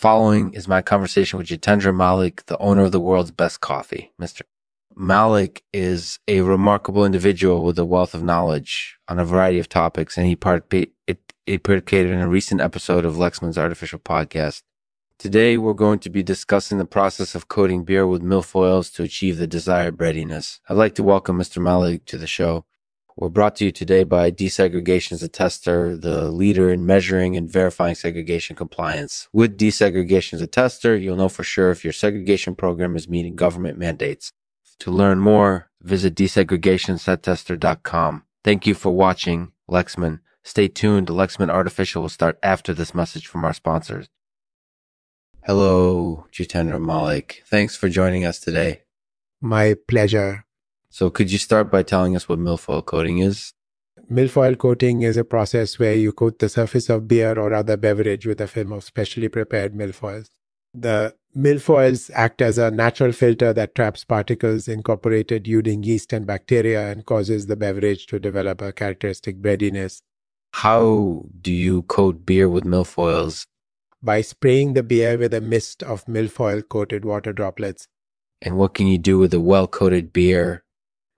following is my conversation with Jitendra Malik, the owner of the world's best coffee. Mr. Malik is a remarkable individual with a wealth of knowledge on a variety of topics, and he, participated in a recent episode of Lexman's Artificial Podcast. Today, we're going to be discussing the process of coating beer with milfoils to achieve the desired breadiness. I'd like to welcome Mr. Malik to the show. We're brought to you today by Desegregation's Attester, the leader in measuring and verifying segregation compliance. With Desegregation's Attester, you'll know for sure if your segregation program is meeting government mandates. To learn more, visit desegregationsettester.com. Thank you for watching Lexman. Stay tuned. Lexman Artificial will start after this message from our sponsors. Hello, Jitendra Malik. Thanks for joining us today. My pleasure. So could you start by telling us what milfoil coating is? Milfoil coating is a process where you coat the surface of beer or other beverage with a film of specially prepared milfoils. The milfoils act as a natural filter that traps particles incorporated using yeast and bacteria and causes the beverage to develop a characteristic breadiness. How do you coat beer with milfoils? By spraying the beer with a mist of milfoil coated water droplets. And what can you do with a well coated beer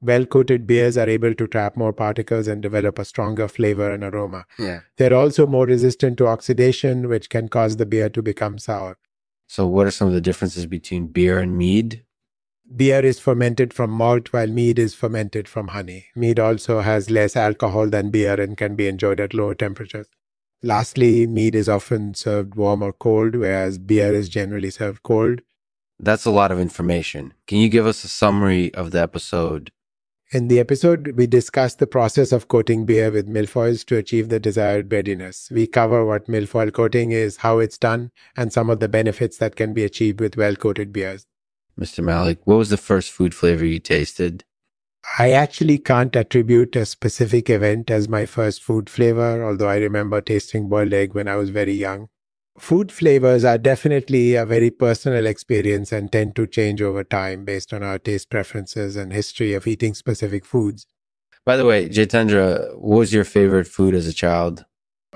well coated beers are able to trap more particles and develop a stronger flavor and aroma. Yeah. They're also more resistant to oxidation, which can cause the beer to become sour. So, what are some of the differences between beer and mead? Beer is fermented from malt, while mead is fermented from honey. Mead also has less alcohol than beer and can be enjoyed at lower temperatures. Lastly, mead is often served warm or cold, whereas beer is generally served cold. That's a lot of information. Can you give us a summary of the episode in the episode, we discuss the process of coating beer with milfoils to achieve the desired breadiness. We cover what milfoil coating is, how it's done, and some of the benefits that can be achieved with well coated beers. Mr. Malik, what was the first food flavor you tasted? I actually can't attribute a specific event as my first food flavor, although I remember tasting boiled egg when I was very young food flavors are definitely a very personal experience and tend to change over time based on our taste preferences and history of eating specific foods. By the way, Jitendra, what was your favorite food as a child?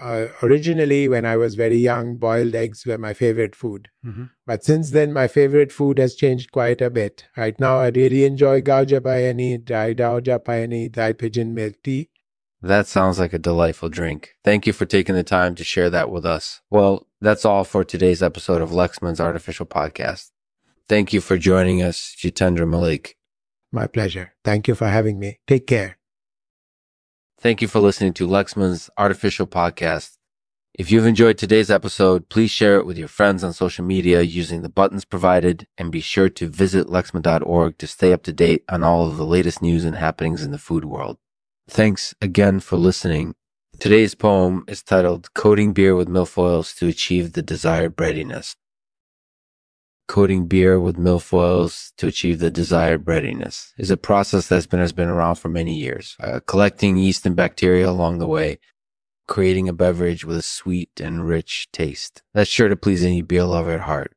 Uh, originally, when I was very young, boiled eggs were my favorite food. Mm-hmm. But since then, my favorite food has changed quite a bit. Right now, I really enjoy gauja payani, dry gauja payani, dry pigeon milk tea. That sounds like a delightful drink. Thank you for taking the time to share that with us. Well, that's all for today's episode of Lexman's Artificial Podcast. Thank you for joining us, Jitendra Malik. My pleasure. Thank you for having me. Take care. Thank you for listening to Lexman's Artificial Podcast. If you've enjoyed today's episode, please share it with your friends on social media using the buttons provided and be sure to visit lexman.org to stay up to date on all of the latest news and happenings in the food world. Thanks again for listening. Today's poem is titled Coating Beer with Milfoils to Achieve the Desired Breadiness. Coating beer with milfoils to achieve the desired breadiness is a process that's been, has been around for many years, uh, collecting yeast and bacteria along the way, creating a beverage with a sweet and rich taste. That's sure to please any beer lover at heart.